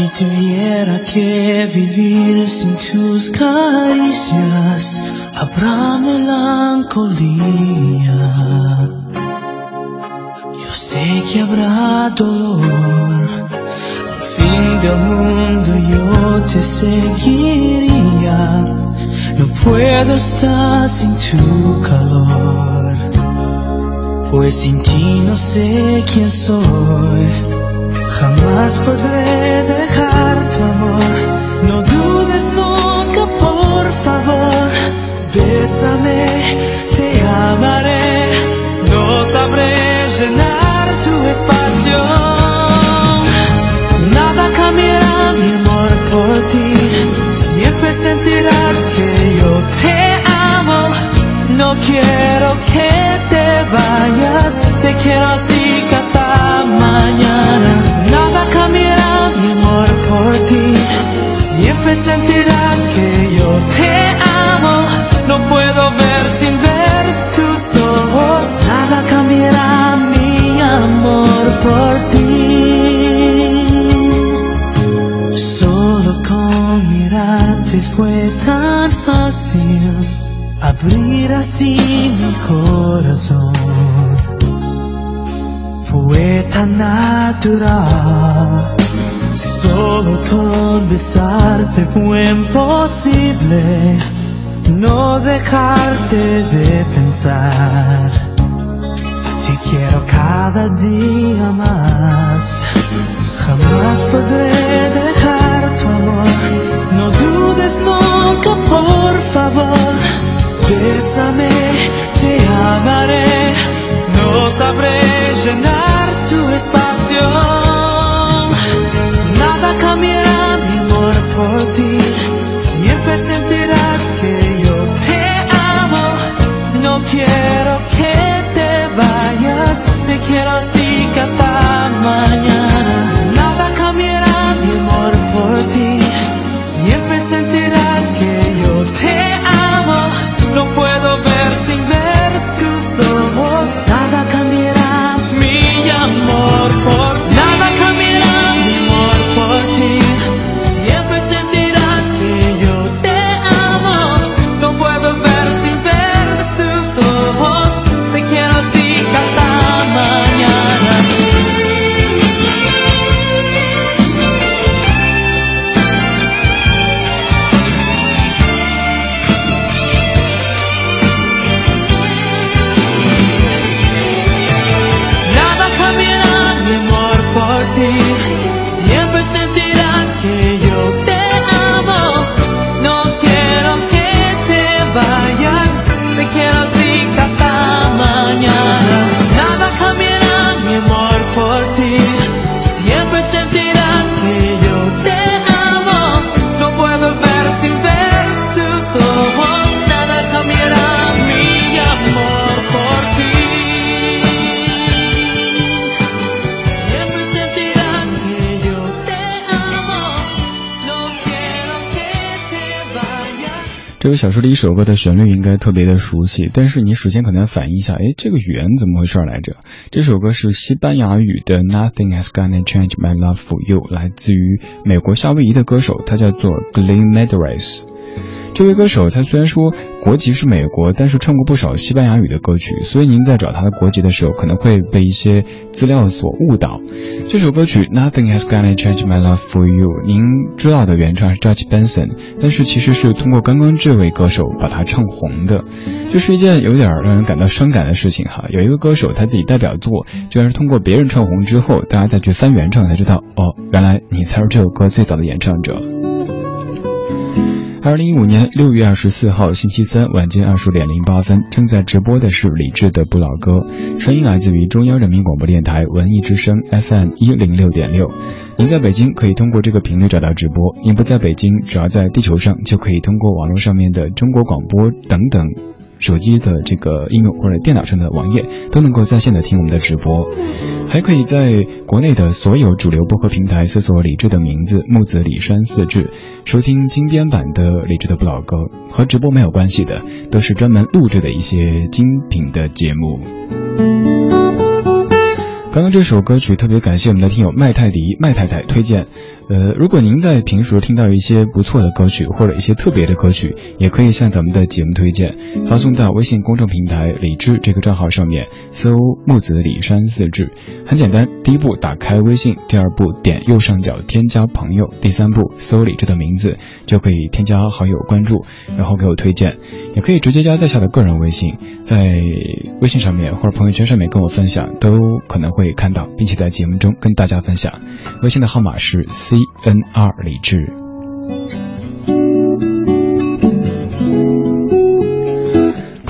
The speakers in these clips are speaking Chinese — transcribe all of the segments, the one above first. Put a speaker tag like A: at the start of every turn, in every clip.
A: Si tuviera que vivir sin tus caricias, habrá melancolía. Yo sé que habrá dolor. Al fin del mundo yo te seguiría. No puedo estar sin tu calor. Pues sin ti no sé quién soy. Jamás podré dejar tu amor. No tan natural. Solo con besarte fue imposible no dejarte de pensar. Te quiero cada día más. Jamás podré dejar tu amor. No dudes nunca, por favor. Bésame, te amaré. No sabré llenar
B: worthy. 小说里一首歌的旋律应该特别的熟悉，但是你首先可能要反应一下，哎，这个语言怎么回事来着？这首歌是西班牙语的 Nothing has gonna change my love for you，来自于美国夏威夷的歌手，他叫做 Glen Medeiros。这位歌手他虽然说国籍是美国，但是唱过不少西班牙语的歌曲，所以您在找他的国籍的时候，可能会被一些资料所误导。这首歌曲 Nothing has gonna change my love for you，您知道的原唱是 George Benson，但是其实是通过刚刚这位歌手把它唱红的，这是一件有点让人感到伤感的事情哈。有一个歌手他自己代表作，居然是通过别人唱红之后，大家再去翻原唱才知道，哦，原来你才是这首歌最早的演唱者。二零一五年六月二十四号星期三晚间二十点零八分，正在直播的是李志的不老歌，声音来自于中央人民广播电台文艺之声 FM 一零六点六。您在北京可以通过这个频率找到直播，您不在北京，只要在地球上就可以通过网络上面的中国广播等等。手机的这个应用或者电脑上的网页都能够在线的听我们的直播，还可以在国内的所有主流播客平台搜索李志的名字木子李山四志，收听精编版的李志的不老歌，和直播没有关系的，都是专门录制的一些精品的节目。刚刚这首歌曲特别感谢我们的听友麦泰迪麦太太推荐，呃，如果您在平时听到一些不错的歌曲或者一些特别的歌曲，也可以向咱们的节目推荐，发送到微信公众平台“李志”这个账号上面，搜“木子李山四志”。很简单，第一步打开微信，第二步点右上角添加朋友，第三步搜李志的名字就可以添加好友关注，然后给我推荐，也可以直接加在下的个人微信，在微信上面或者朋友圈上面跟我分享，都可能会看到，并且在节目中跟大家分享。微信的号码是 C N 二李志。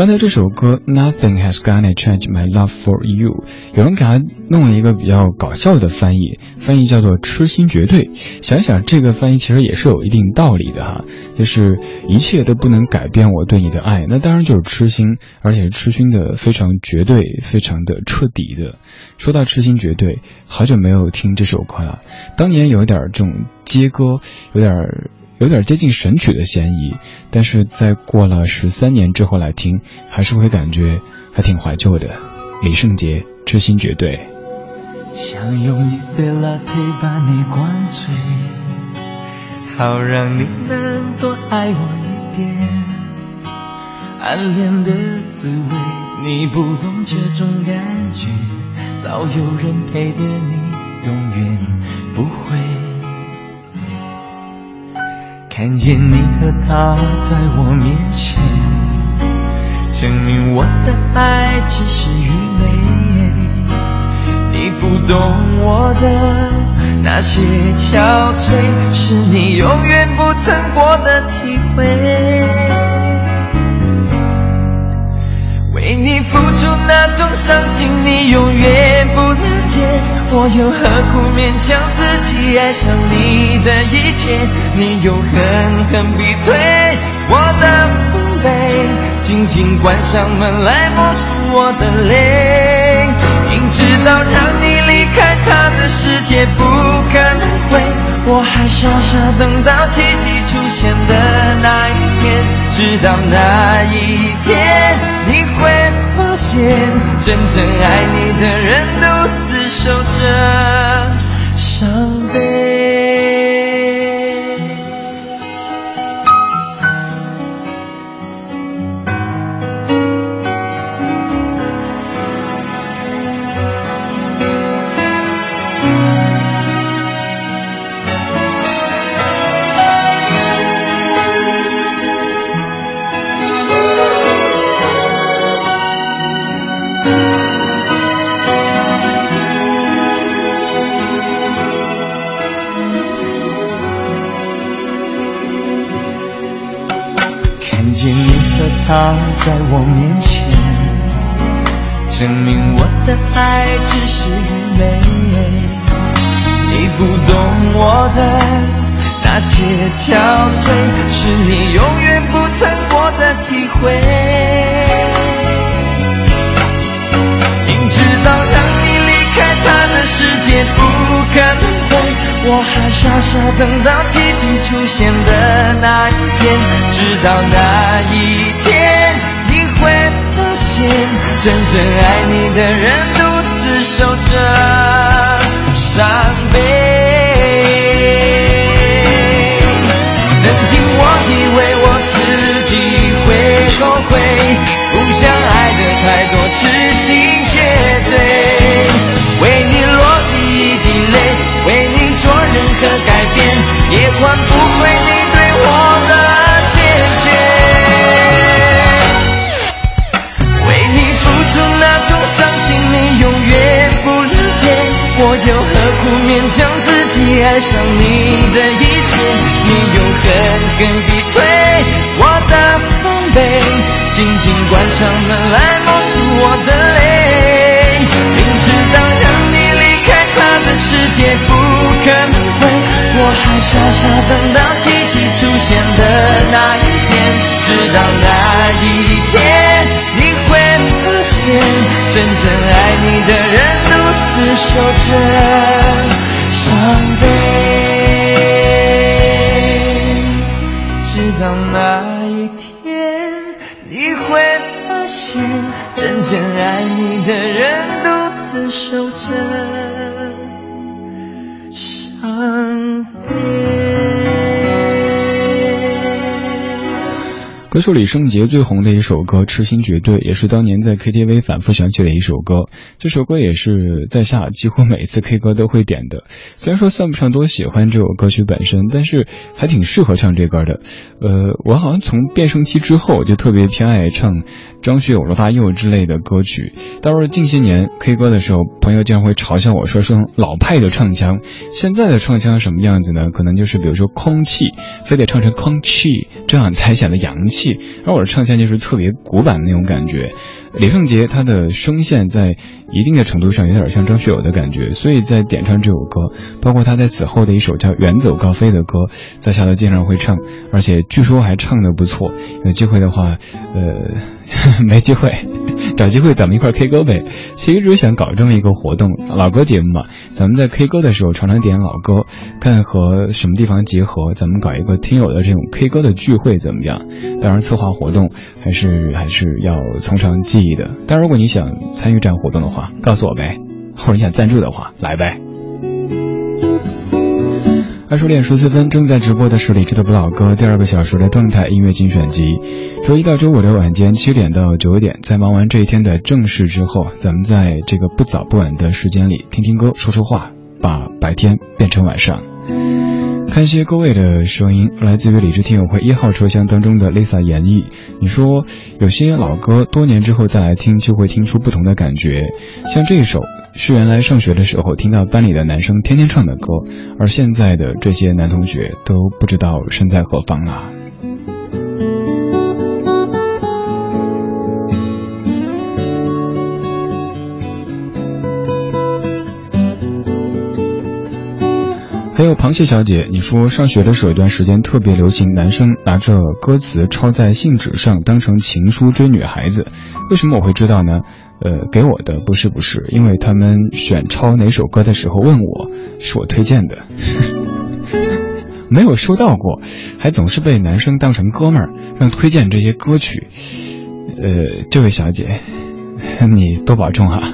B: 刚才这首歌 Nothing has gonna change my love for you，有人给他弄了一个比较搞笑的翻译，翻译叫做“痴心绝对”。想想这个翻译其实也是有一定道理的哈，就是一切都不能改变我对你的爱，那当然就是痴心，而且是痴心的非常绝对、非常的彻底的。说到痴心绝对，好久没有听这首歌了，当年有点这种接歌，有点。有点接近神曲的嫌疑，但是在过了十三年之后来听，还是会感觉还挺怀旧的。李圣杰《痴心绝对》。
C: 想用一杯 latte 把你灌醉，好让你能多爱我一点。暗恋的滋味你不懂这种感觉，早有人陪的你永远不会。看见你和他在我面前，证明我的爱只是愚昧。你不懂我的那些憔悴，是你永远不曾过的体会。为你付出那种伤心，你永远不了解。我又何苦勉强自己爱上你的一切？你又狠狠逼退我的防备，紧紧关上门来默数我的泪。明知道让你离开他的世界不可能会，我还傻傻等到奇迹出现的那一天。直到那一天，你会发现，真正爱你的人都。守着在我面前，证明我的爱只是愚昧。你不懂我的那些憔悴，是你永远不曾过的体会。明知道让你离开他的世界不可能会，我还傻傻等到奇迹出现的那一天，直到那一天。真正爱你的人独自守着伤又何苦勉强自己爱上你的一切？你又狠狠逼退我的防备，紧紧关上门来默数我的泪。明知道让你离开他的世界不可能会，我还傻傻等到奇守着伤悲，直到那一天，你会发现，真正爱你的人独自守着伤悲。
B: 歌手李圣杰最红的一首歌《痴心绝对》，也是当年在 KTV 反复响起的一首歌。这首歌也是在下几乎每次 K 歌都会点的。虽然说算不上多喜欢这首歌曲本身，但是还挺适合唱这歌的。呃，我好像从变声期之后就特别偏爱唱张学友、罗大佑之类的歌曲。到是近些年 K 歌的时候，朋友经常会嘲笑我说是老派的唱腔。现在的唱腔什么样子呢？可能就是比如说空气，非得唱成空气，这样才显得洋气。而我的唱腔就是特别古板的那种感觉，李圣杰他的声线在一定的程度上有点像张学友的感觉，所以在点唱这首歌，包括他在此后的一首叫《远走高飞》的歌，在下头经常会唱，而且据说还唱的不错。有机会的话，呃。没机会，找机会咱们一块 K 歌呗。其实就是想搞这么一个活动，老歌节目嘛，咱们在 K 歌的时候常常点老歌，看和什么地方结合，咱们搞一个听友的这种 K 歌的聚会怎么样？当然策划活动还是还是要从长计议的。但如果你想参与这样活动的话，告诉我呗，或者你想赞助的话，来呗。二十点十四分，正在直播的是李志的不老歌第二个小时的状态音乐精选集。周一到周五的晚间七点到九点，在忙完这一天的正事之后，咱们在这个不早不晚的时间里听听歌，说说话，把白天变成晚上。看一些各位的声音，来自于理智听友会一号车厢当中的 Lisa 演绎。你说有些老歌多年之后再来听，就会听出不同的感觉，像这一首。是原来上学的时候听到班里的男生天天唱的歌，而现在的这些男同学都不知道身在何方了。还有螃蟹小姐，你说上学的时候一段时间特别流行，男生拿着歌词抄在信纸上当成情书追女孩子，为什么我会知道呢？呃，给我的不是不是，因为他们选抄哪首歌的时候问我，是我推荐的，没有收到过，还总是被男生当成哥们儿让推荐这些歌曲，呃，这位小姐，你多保重哈。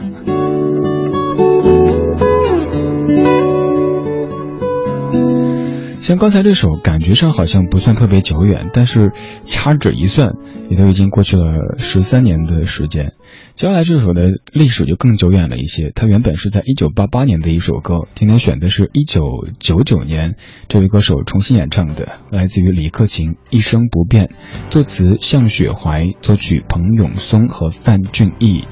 B: 像刚才这首，感觉上好像不算特别久远，但是掐指一算，也都已经过去了十三年的时间。接下来这首的历史就更久远了一些，它原本是在一九八八年的一首歌，今天选的是一九九九年这位歌手重新演唱的，来自于李克勤，《一生不变》，作词向雪怀，作曲彭永松和范俊毅。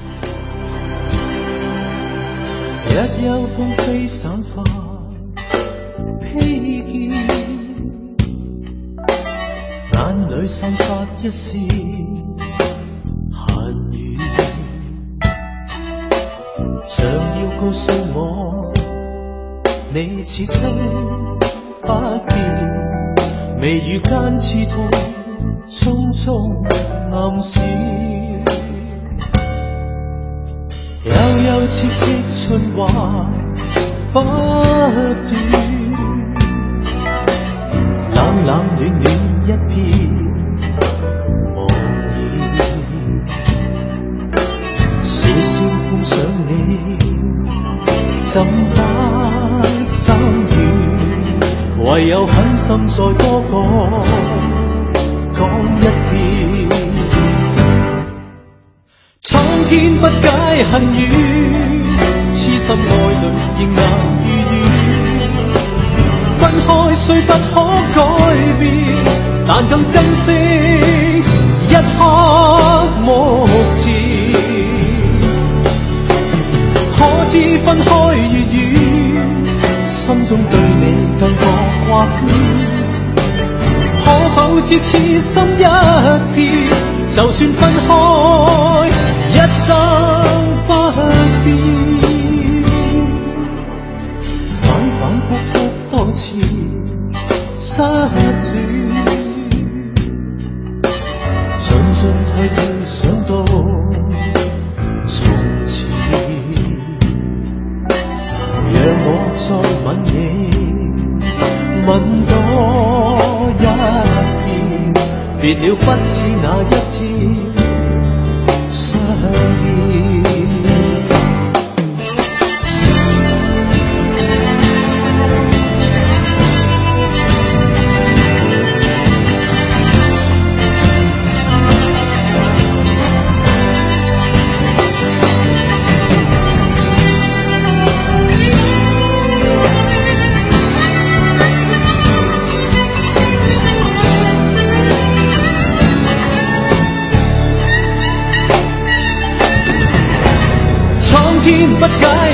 D: 披肩眼里散发一丝恨怨，想要告诉我，你此生不变，眉宇间刺痛，匆匆暗示，悠悠切切循环不断，冷冷暖暖。一片茫然，笑笑碰上你，怎不心软？唯有狠心再多讲讲一遍。苍天不解恨怨，痴心爱侣仍难。虽不可改变。但更珍惜一刻目前，可知分开越远，心中对你更觉挂牵。可否知痴心一片，就算分开，一生别了不知哪一天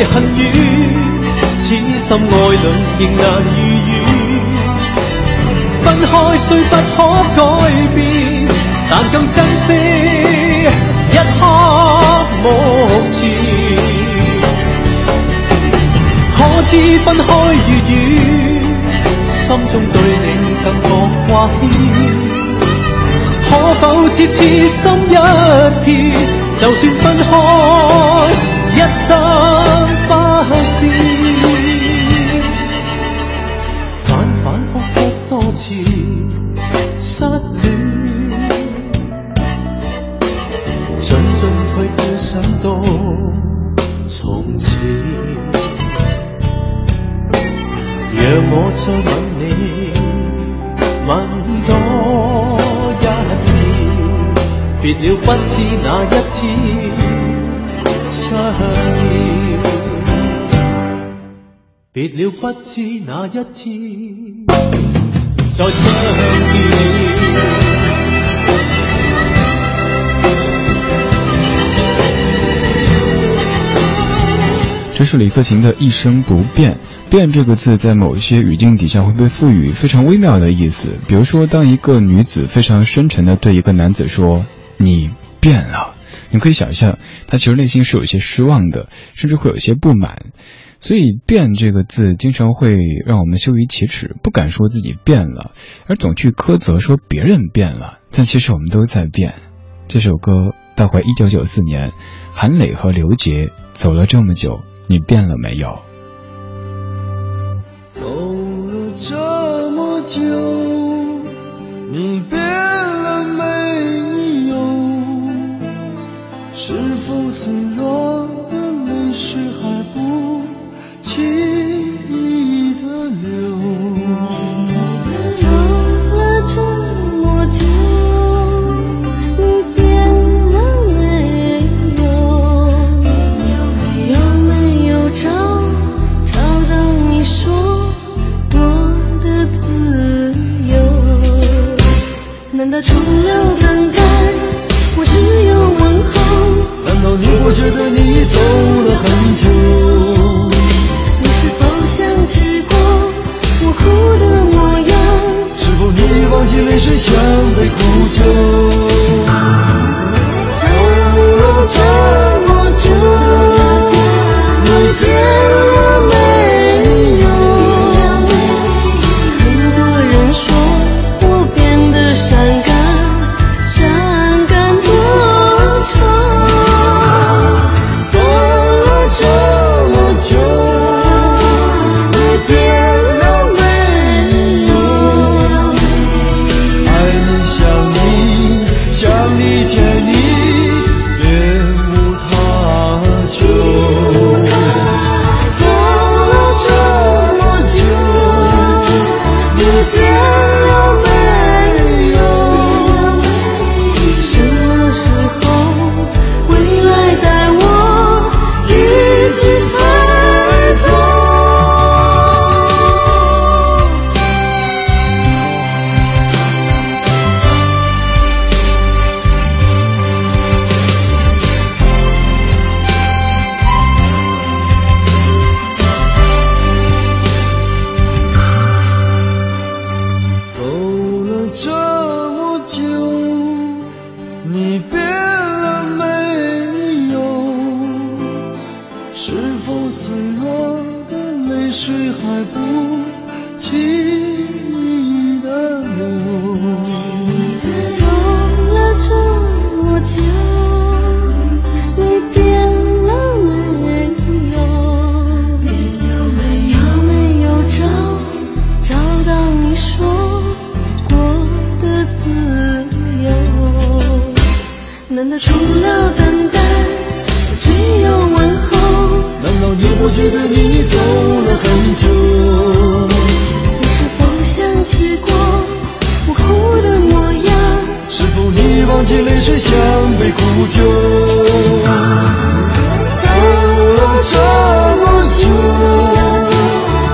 D: 恨怨，此心爱侣仍难如愿。分开虽不可改变，但更珍惜一刻目前。可知分开越远，心中对你更觉挂牵。可否知痴心一片？就算分开，一生那一天相见。别了，不知哪一天再相见。
B: 这是李克勤的一生不变。变这个字在某些语境底下会被赋予非常微妙的意思。比如说，当一个女子非常深沉的对一个男子说。你变了，你可以想象，他其实内心是有一些失望的，甚至会有些不满，所以“变”这个字经常会让我们羞于启齿，不敢说自己变了，而总去苛责说别人变了。但其实我们都在变。这首歌带回一九九四年，韩磊和刘杰走了这么久，你变了没有？
E: 走了这么久，你变是否脆弱的泪水还不轻易的流？
F: 走了这么久，你变了没有？有没有找找到你说过的自由？难道除了难道
E: 你不觉得你走了很久？
F: 你是否想起过我哭的模样？
E: 是否你忘记泪水像杯苦酒？
F: 难道除了等待，只有问候？
E: 难道你不觉得你走了很久？
F: 你是否想起过我哭的模样？
E: 是否你忘记泪水像杯苦酒？
F: 等了这么久，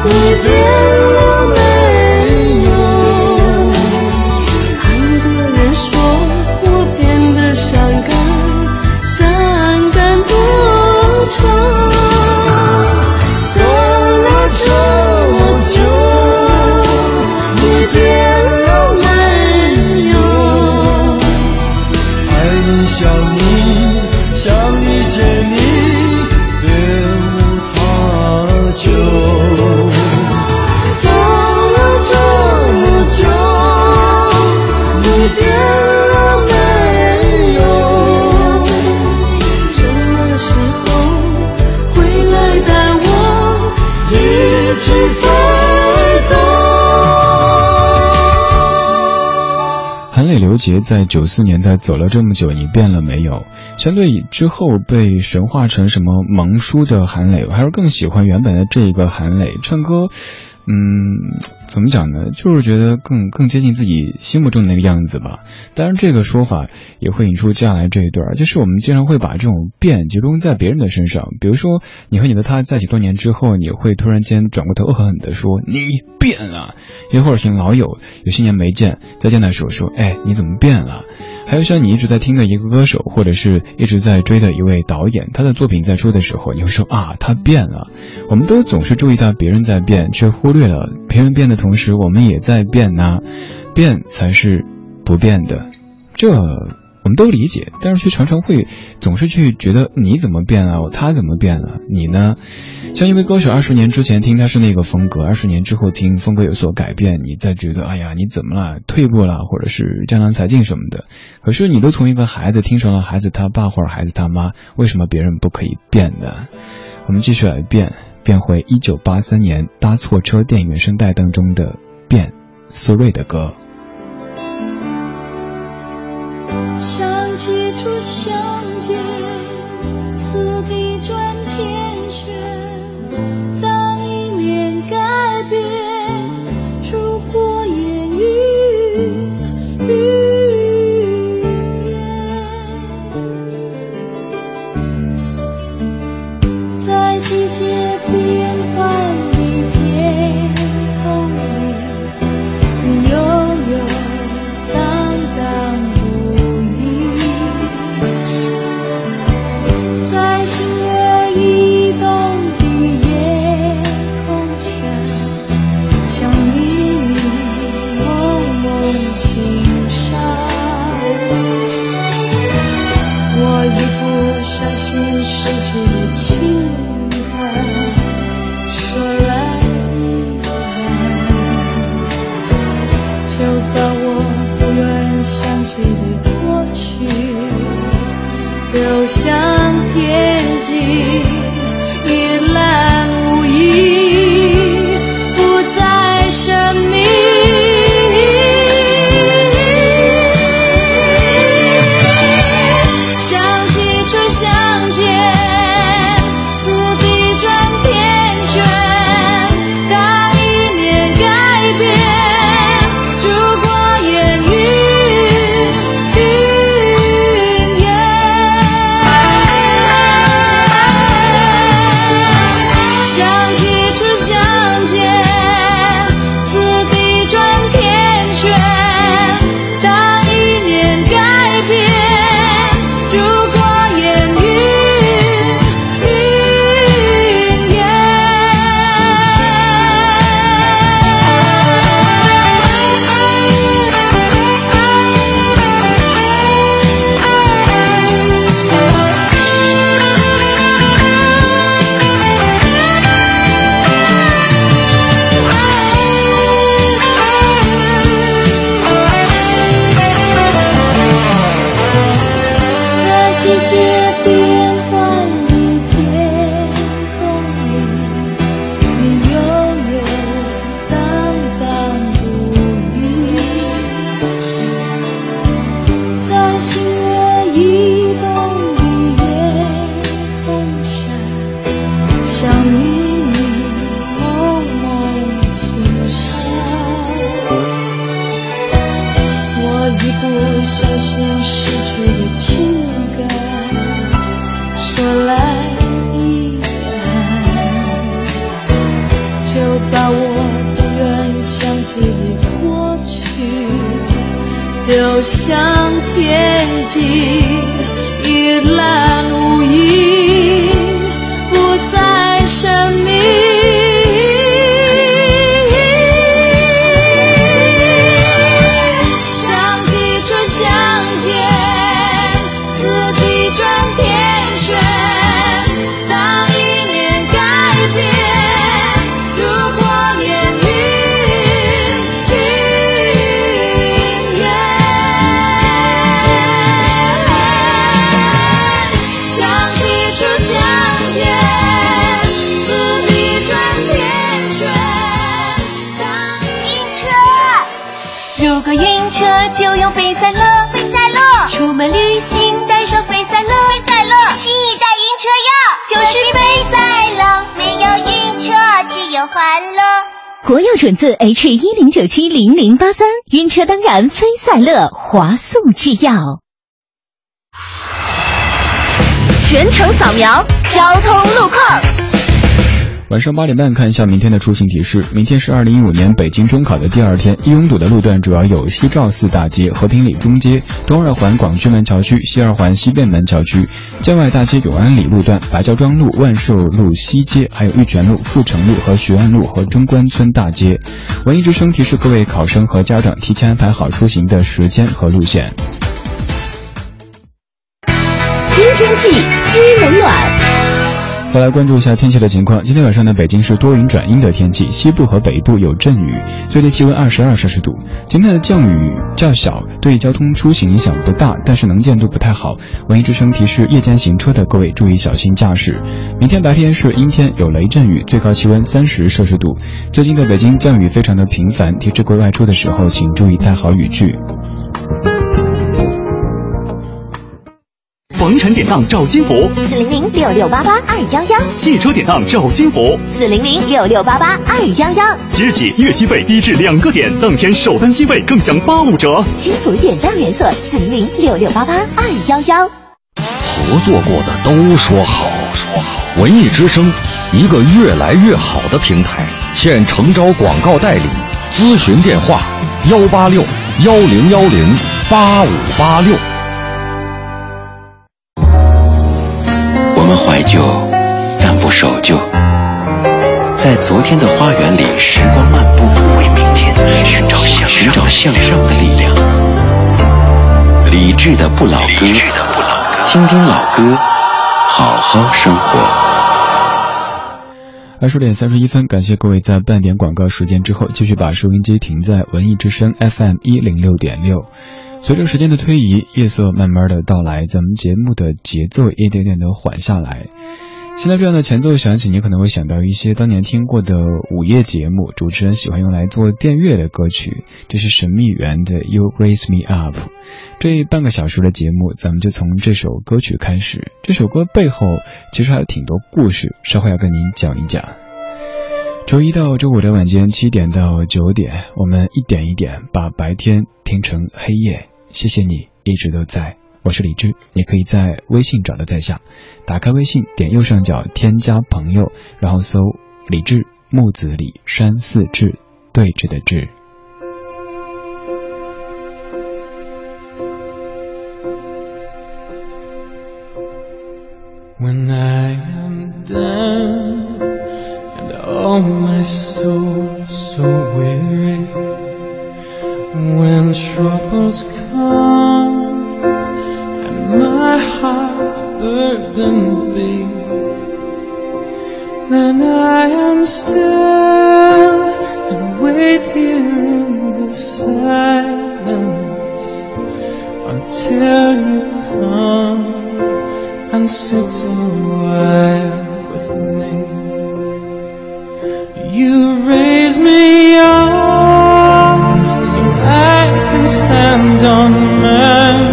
F: 你变了。
B: 杰在九四年代走了这么久，你变了没有？相对之后被神化成什么萌叔的韩磊，我还是更喜欢原本的这一个韩磊唱歌。嗯，怎么讲呢？就是觉得更更接近自己心目中的那个样子吧。当然，这个说法也会引出接下来这一段，就是我们经常会把这种变集中在别人的身上。比如说，你和你的他在一起多年之后，你会突然间转过头恶狠狠地说你变了；又或者听老友有些年没见，再见的时候说，哎，你怎么变了？还有像你一直在听的一个歌手，或者是一直在追的一位导演，他的作品在出的时候，你会说啊，他变了。我们都总是注意到别人在变，却忽略了别人变的同时，我们也在变呢。变才是不变的，这。我们都理解，但是却常常会总是去觉得你怎么变了，他怎么变了，你呢？像一位歌手二十年之前听他是那个风格，二十年之后听风格有所改变，你再觉得哎呀你怎么了，退步了，或者是江郎才尽什么的。可是你都从一个孩子听成了孩子他爸或者孩子他妈，为什么别人不可以变呢？我们继续来变，变回一九八三年搭错车电影原声带当中的变，苏芮的歌。
F: 想起初相见，
G: 快乐，
H: 华速制药。全程扫描交通路况。
B: 晚上八点半看一下明天的出行提示。明天是二零一五年北京中考的第二天，易拥堵的路段主要有西赵寺大街、和平里中街、东二环广渠门桥区、西二环西便门桥区、建外大街永安里路段、白家庄路、万寿路西街，还有玉泉路、阜成路和学院路和中关村大街。文艺之声提示各位考生和家长提前安排好出行的时间和路线。
H: 知天气，知冷暖。
B: 再来关注一下天气的情况。今天晚上呢，北京是多云转阴的天气，西部和北部有阵雨，最低气温二十二摄氏度。今天的降雨较小，对交通出行影响不大，但是能见度不太好。文艺之声提示夜间行车的各位注意小心驾驶。明天白天是阴天，有雷阵雨，最高气温三十摄氏度。最近的北京降雨非常的频繁，提示各位外出的时候请注意带好雨具。
I: 房产典当找金福，
H: 四零零六六八八二幺幺；
I: 汽车典当找金福，
H: 四零零六六八八二幺幺。
I: 即日起，月息费低至两个点，当天首单息费更享八五折。
H: 金福典当连锁，四零零六六八八二幺幺。
J: 合作过的都说好，说好。文艺之声，一个越来越好的平台，现诚招广告代理，咨询电话：幺八六幺零幺零八五八六。
K: 我们怀旧，但不守旧。在昨天的花园里，时光漫步，为明天寻找向寻找向上的力量。理智的不老歌，听听老歌，好好生活。
B: 二十点三十一分，感谢各位在半点广告时间之后，继续把收音机停在文艺之声 FM 一零六点六。随着时间的推移，夜色慢慢的到来，咱们节目的节奏一点点的缓下来。现在这样的前奏响起，你可能会想到一些当年听过的午夜节目，主持人喜欢用来做电乐的歌曲。这是神秘园的《You Raise Me Up》。这半个小时的节目，咱们就从这首歌曲开始。这首歌背后其实还有挺多故事，稍后要跟您讲一讲。周一到周五的晚间七点到九点，我们一点一点把白天听成黑夜。谢谢你一直都在，我是李志，你可以在微信找到在下，打开微信，点右上角添加朋友，然后搜李志木子李山寺志对峙的志。
L: When I am down and oh my soul so weary, when troubles come and my heart burdened be, then I am still and wait here in the silence until you come and sit a while with me. You raise me up so I can stand on mountains.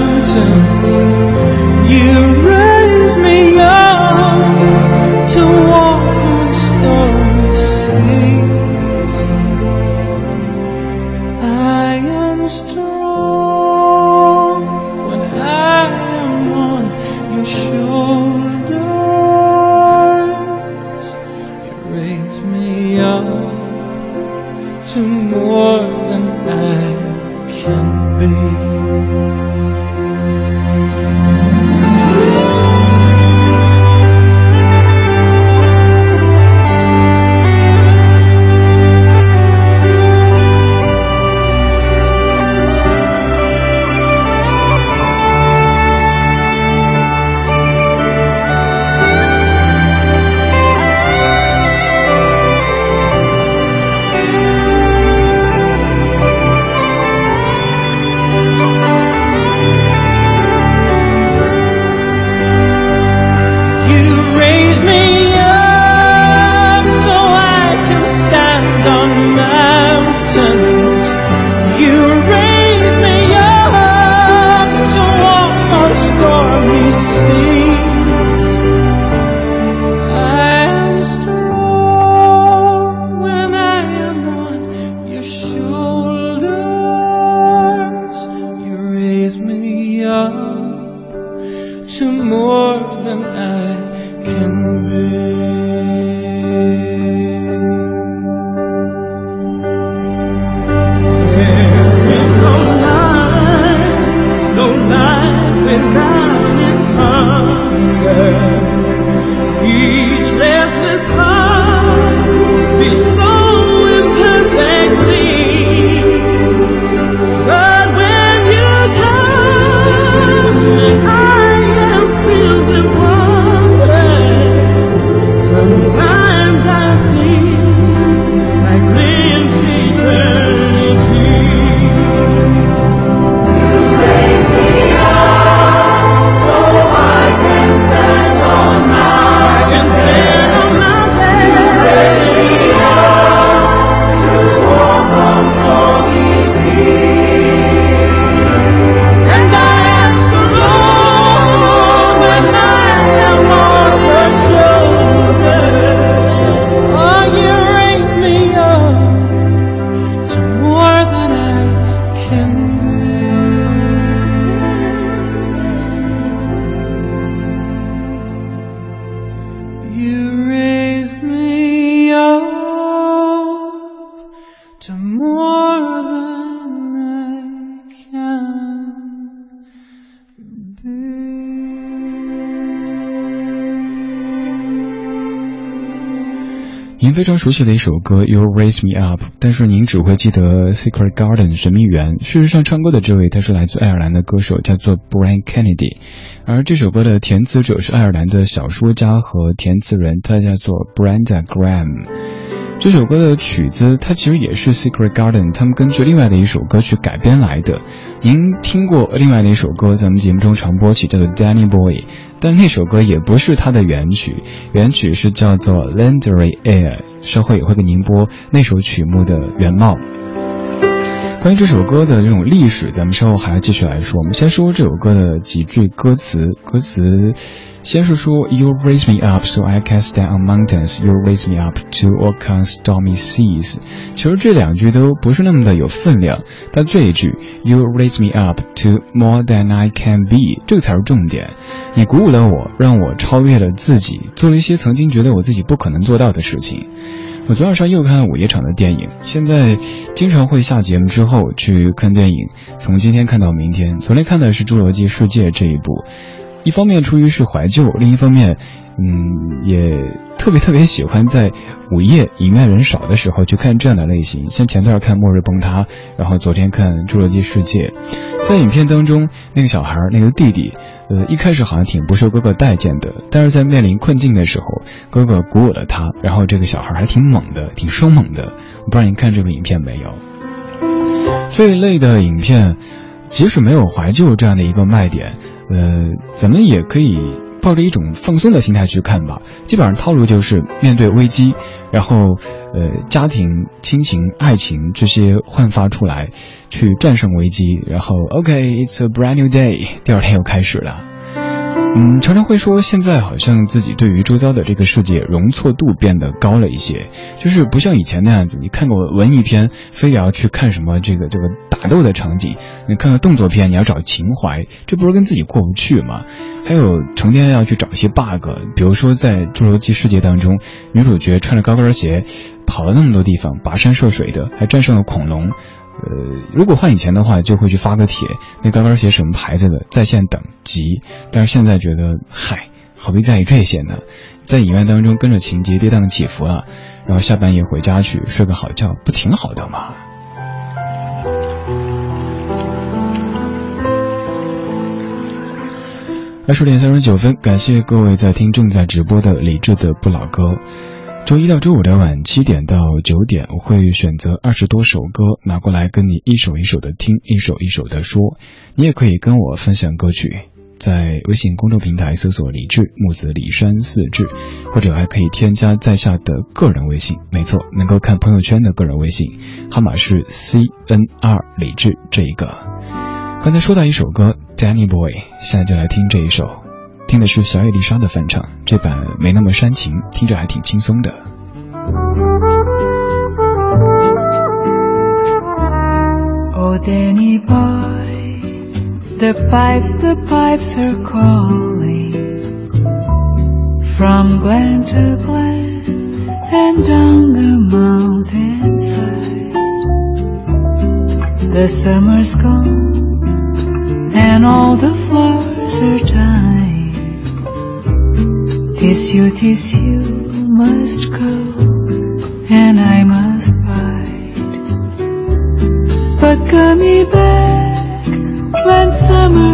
B: 非常熟悉的一首歌《You Raise Me Up》，但是您只会记得《Secret Garden》神秘园。事实上，唱歌的这位他是来自爱尔兰的歌手，叫做 Brian Kennedy，而这首歌的填词者是爱尔兰的小说家和填词人，他叫做 Brenda Graham。这首歌的曲子，它其实也是 Secret Garden 他们根据另外的一首歌曲改编来的。您听过另外的一首歌，咱们节目中常播起，叫做 Danny Boy，但那首歌也不是它的原曲，原曲是叫做 Landry Air。稍后也会给您播那首曲目的原貌。关于这首歌的这种历史，咱们稍后还要继续来说。我们先说这首歌的几句歌词，歌词。先是说 You raise me up so I can stand on mountains. You raise me up to overcome stormy seas. 其实这两句都不是那么的有分量，但这一句 You raise me up to more than I can be，这个才是重点。你鼓舞了我，让我超越了自己，做了一些曾经觉得我自己不可能做到的事情。我昨晚上又看了午夜场的电影，现在经常会下节目之后去看电影，从今天看到明天。昨天看的是《侏罗纪世界》这一部。一方面出于是怀旧，另一方面，嗯，也特别特别喜欢在午夜影院人少的时候去看这样的类型。像前段看《末日崩塌》，然后昨天看《侏罗纪世界》，在影片当中，那个小孩那个弟弟，呃，一开始好像挺不受哥哥待见的，但是在面临困境的时候，哥哥鼓舞了他，然后这个小孩还挺猛的，挺生猛的。我不知道您看这部影片没有？这一类的影片，即使没有怀旧这样的一个卖点。呃，咱们也可以抱着一种放松的心态去看吧。基本上套路就是面对危机，然后呃，家庭、亲情、爱情这些焕发出来，去战胜危机，然后 OK，it's a brand new day，第二天又开始了。嗯，常常会说现在好像自己对于周遭的这个世界容错度变得高了一些，就是不像以前那样子。你看过文艺片，非得要去看什么这个这个打斗的场景；你看看动作片，你要找情怀，这不是跟自己过不去吗？还有成天要去找一些 bug，比如说在《侏罗纪世界》当中，女主角穿着高跟鞋跑了那么多地方，跋山涉水的，还战胜了恐龙。呃，如果换以前的话，就会去发个帖，那高跟鞋什么牌子的，在线等急。但是现在觉得，嗨，何必在意这些呢？在影院当中跟着情节跌宕起伏了，然后下半夜回家去睡个好觉，不挺好的吗？二十点三十九分，感谢各位在听正在直播的李志的不老歌。周一到周五的晚七点到九点，我会选择二十多首歌拿过来跟你一首一首的听，一首一首的说。你也可以跟我分享歌曲，在微信公众平台搜索“李志木子李山四志”，或者还可以添加在下的个人微信。没错，能够看朋友圈的个人微信号码是 C N R 李志这一个。刚才说到一首歌《Danny Boy》，现在就来听这一首。听的是小野丽莎的翻唱，这版没那么煽情，听着还挺轻松的。
M: Oh, Danny boy, the pipes, the pipes are calling from glen to glen and down the mountainside. The summer's gone and all the flowers are dying. Tis you, tis you must go, and I must bide. But come ye back when summer's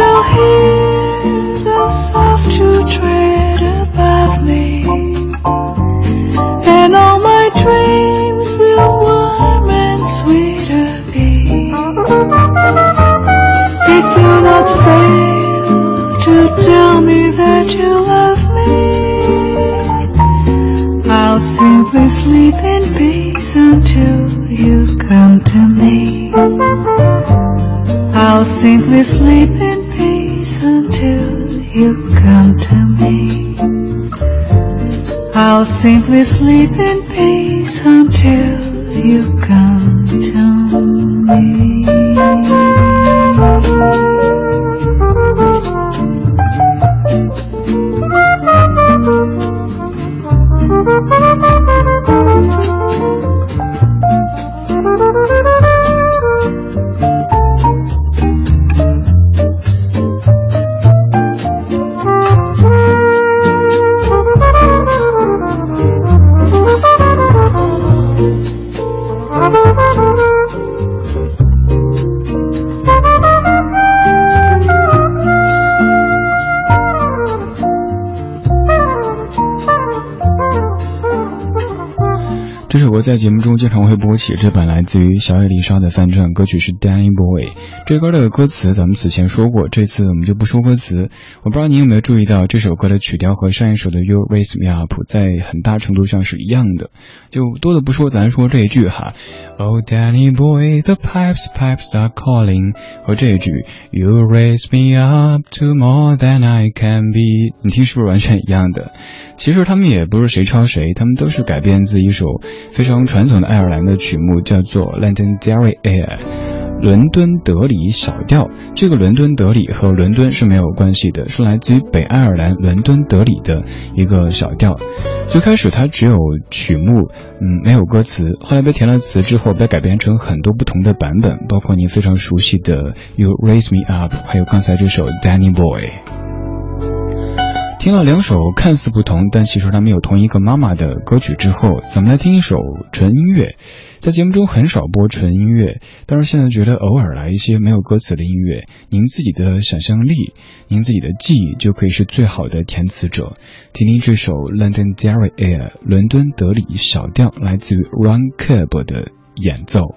M: shall hear the soft shoe tread above me. And all my dreams will warm and sweeter be. If you not fail to tell me that you love me, I'll simply sleep in peace until you come to me. I'll simply sleep simply sleep in peace until you come
B: 这本来自于小野丽莎的翻唱歌曲是《Danny Boy》。这歌的歌词咱们此前说过，这次我们就不说歌词。我不知道你有没有注意到，这首歌的曲调和上一首的《You Raise Me Up》在很大程度上是一样的。就多的不说，咱说这一句哈，Oh Danny Boy, the pipes pipes start calling，和这一句 You raise me up to more than I can be，你听是不是完全一样的？其实他们也不是谁抄谁，他们都是改编自一首非常传统的爱尔兰的曲目，叫做《Londonderry Air》。伦敦德里小调，这个伦敦德里和伦敦是没有关系的，是来自于北爱尔兰伦敦德里的一个小调。最开始它只有曲目，嗯，没有歌词，后来被填了词之后，被改编成很多不同的版本，包括您非常熟悉的《You Raise Me Up》，还有刚才这首《Danny Boy》。听了两首看似不同，但其实他们有同一个妈妈的歌曲之后，咱们来听一首纯音乐。在节目中很少播纯音乐，但是现在觉得偶尔来一些没有歌词的音乐，您自己的想象力，您自己的记忆就可以是最好的填词者。听听这首《Londonderry Air》伦敦德里小调，来自于 Ron Keb 的演奏。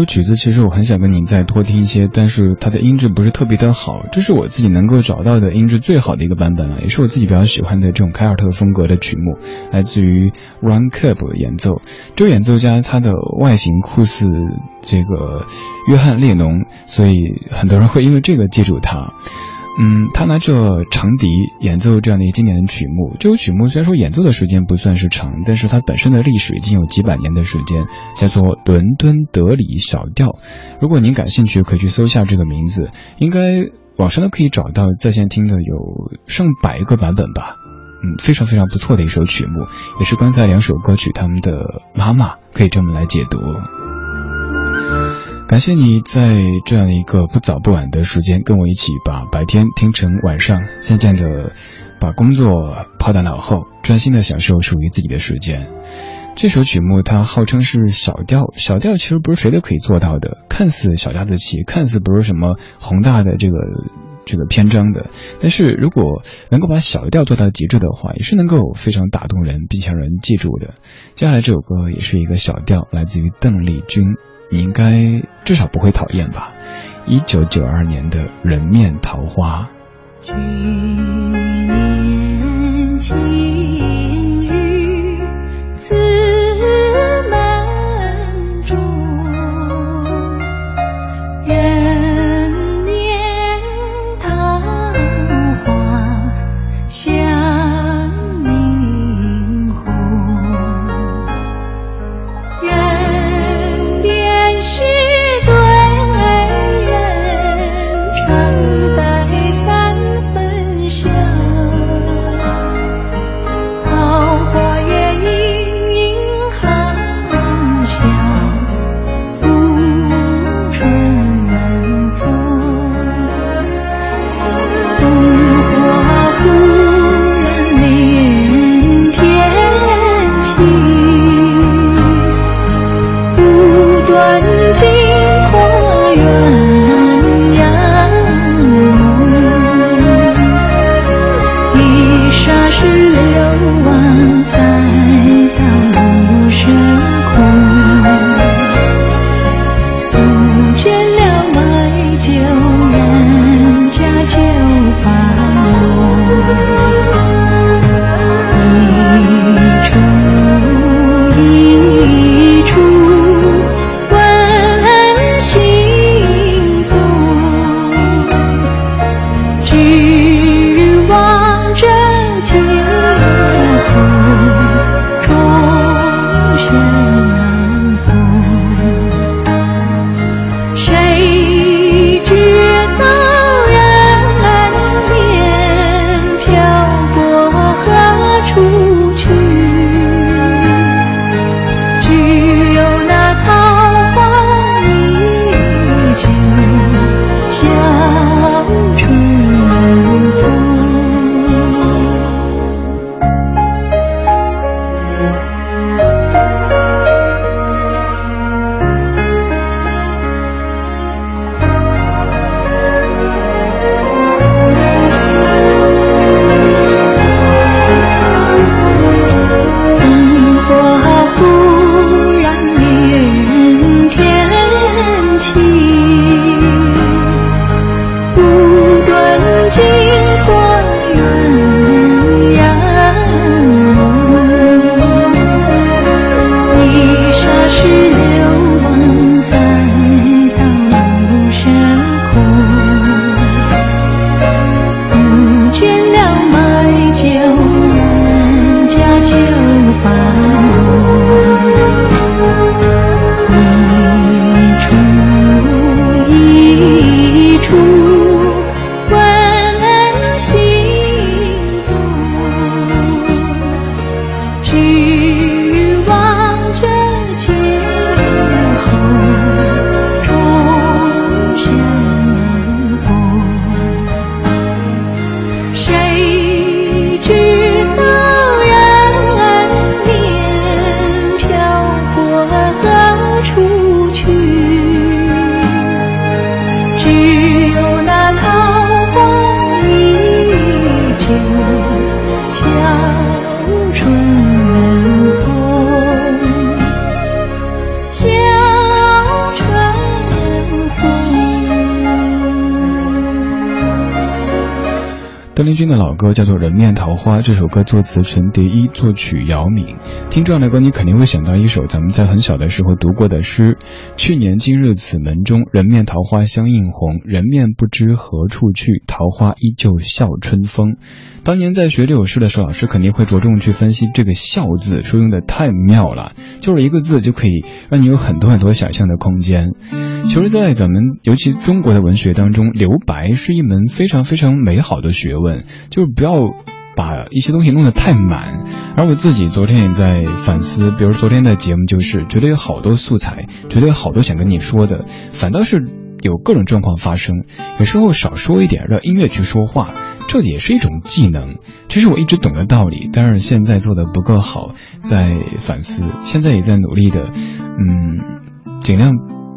B: 首曲子其实我很想跟你再多听一些，但是它的音质不是特别的好。这是我自己能够找到的音质最好的一个版本了，也是我自己比较喜欢的这种凯尔特风格的曲目，来自于 Ron Cub 演奏。这位演奏家他的外形酷似这个约翰列侬，所以很多人会因为这个记住他。嗯，他拿着长笛演奏这样的一个经典的曲目。这首曲目虽然说演奏的时间不算是长，但是它本身的历史已经有几百年的时间，叫做《伦敦德里小调》。如果您感兴趣，可以去搜一下这个名字，应该网上都可以找到在线听的有上百个版本吧。嗯，非常非常不错的一首曲目，也是刚才两首歌曲他们的妈妈，可以这么来解读。感谢你在这样一个不早不晚的时间，跟我一起把白天听成晚上，渐渐的把工作抛到脑后，专心的享受属于自己的时间。这首曲目它号称是小调，小调其实不是谁都可以做到的，看似小家子气，看似不是什么宏大的这个这个篇章的，但是如果能够把小调做到极致的话，也是能够非常打动人，并且让人记住的。接下来这首歌也是一个小调，来自于邓丽君。你应该至少不会讨厌吧？一九九二年的人面桃花。
F: 去年今日
B: 丽君的老歌叫做《人面桃花》，这首歌作词陈蝶衣，作曲姚敏。听这样的歌，你肯定会想到一首咱们在很小的时候读过的诗：“去年今日此门中，人面桃花相映红。人面不知何处去，桃花依旧笑春风。”当年在学这首诗的时候，老师肯定会着重去分析这个“笑”字，说用的太妙了，就是一个字就可以让你有很多很多想象的空间。其实，在咱们尤其中国的文学当中，留白是一门非常非常美好的学问，就是不要把一些东西弄得太满。而我自己昨天也在反思，比如昨天的节目就是觉得有好多素材，觉得有好多想跟你说的，反倒是有各种状况发生。有时候少说一点，让音乐去说话，这也是一种技能。这是我一直懂的道理，但是现在做的不够好，在反思，现在也在努力的，嗯，尽量。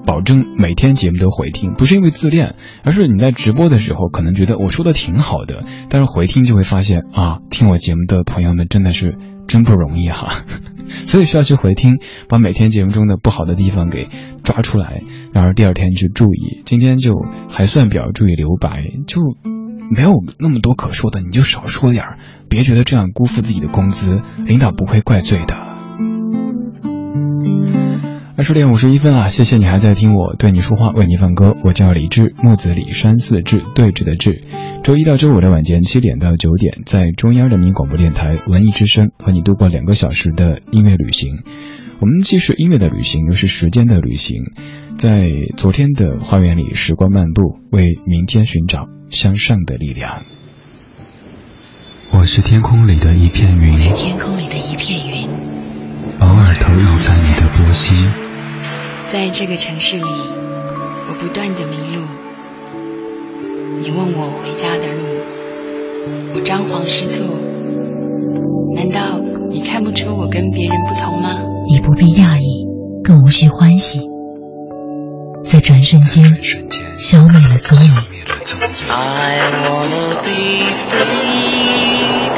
B: 保证每天节目都回听，不是因为自恋，而是你在直播的时候可能觉得我说的挺好的，但是回听就会发现啊，听我节目的朋友们真的是真不容易哈。所以需要去回听，把每天节目中的不好的地方给抓出来，然后第二天去注意。今天就还算比较注意留白，就没有那么多可说的，你就少说点儿，别觉得这样辜负自己的工资，领导不会怪罪的。二十点五十一分啊！谢谢你还在听我对你说话，为你放歌。我叫李志，木子李山寺志，对峙的志。周一到周五的晚间七点到九点，在中央人民广播电台文艺之声和你度过两个小时的音乐旅行。我们既是音乐的旅行，又是时间的旅行。在昨天的花园里，时光漫步，为明天寻找向上的力量。
N: 我是天空里的一片云，
O: 是天空里的一片云，
N: 偶尔投影在你的波心。
O: 在这个城市里，我不断的迷路。你问我回家的路，我张皇失措。难道你看不出我跟别人不同吗？
P: 你不必讶异，更无需欢喜。在转瞬间，消灭了踪影。
Q: I wanna be free,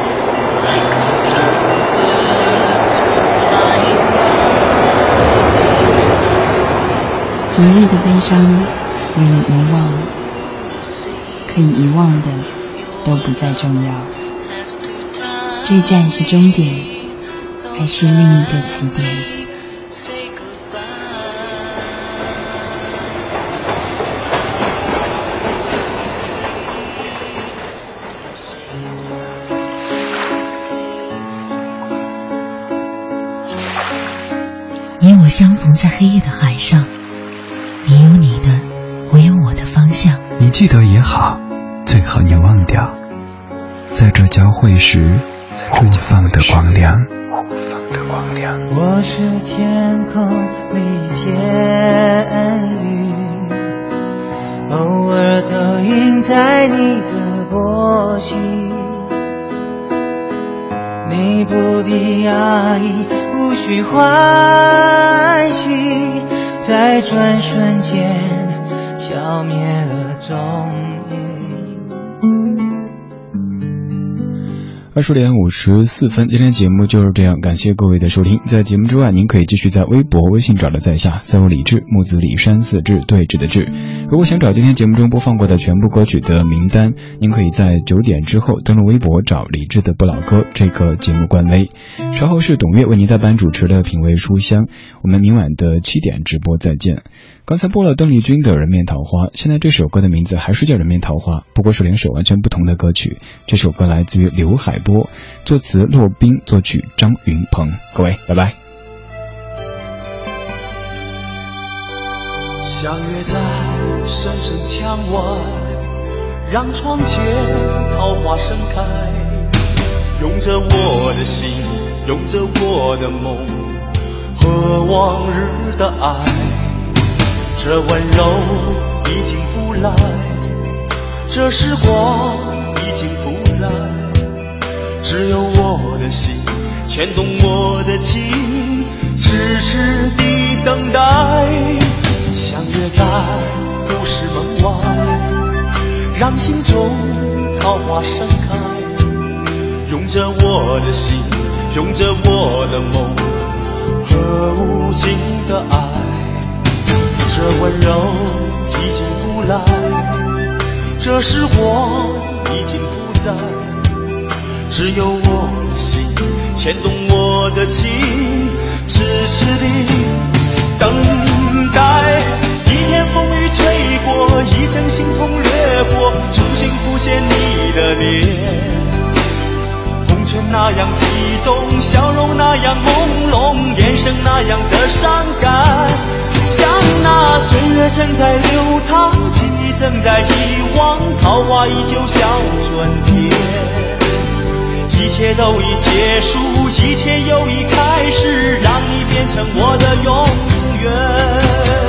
O: 昨日的悲伤我已遗忘，可以遗忘的都不再重要。这站是终点，还是另一个起点？
P: 你我相逢在黑夜的海上，你有你的，我有我的方向。
N: 你记得也好，最好你忘掉，在这交汇时互放的光亮。
E: 我是天空里一片云，偶尔投影在你的波心。你不必讶异，无需欢喜，在转瞬间消灭了踪
B: 二十点五十四分，今天节目就是这样，感谢各位的收听。在节目之外，您可以继续在微博、微信找到在下，搜我李志，木子李山寺志，对峙的志。如果想找今天节目中播放过的全部歌曲的名单，您可以在九点之后登录微博找李志的不老歌这个节目官微。稍后是董月为您代班主持的品味书香，我们明晚的七点直播再见。刚才播了邓丽君的《人面桃花》，现在这首歌的名字还是叫《人面桃花》，不过是两首完全不同的歌曲。这首歌来自于刘海波，作词骆宾，作曲张云鹏。各位，拜拜。
D: 相约在深深墙外，让窗前桃花盛开。用着我的心，用着我的梦，和往日的爱。这温柔已经不来，这时光已经不在，只有我的心牵动我的情，痴痴地等待。相约在故事门外，让心中桃花盛开。用着我的心，用着我的梦和无尽的爱。这温柔已经不来，这时光已经不在，只有我的心牵动我的情，痴痴地等待。一天风雨吹过，一阵清风掠过，重新浮现你的脸。红尘那样激动，笑容那样朦胧，眼神那样的伤感。那岁月正在流淌，记忆正在遗忘，桃花依旧笑春天。一切都已结束，一切又已开始，让你变成我的永远。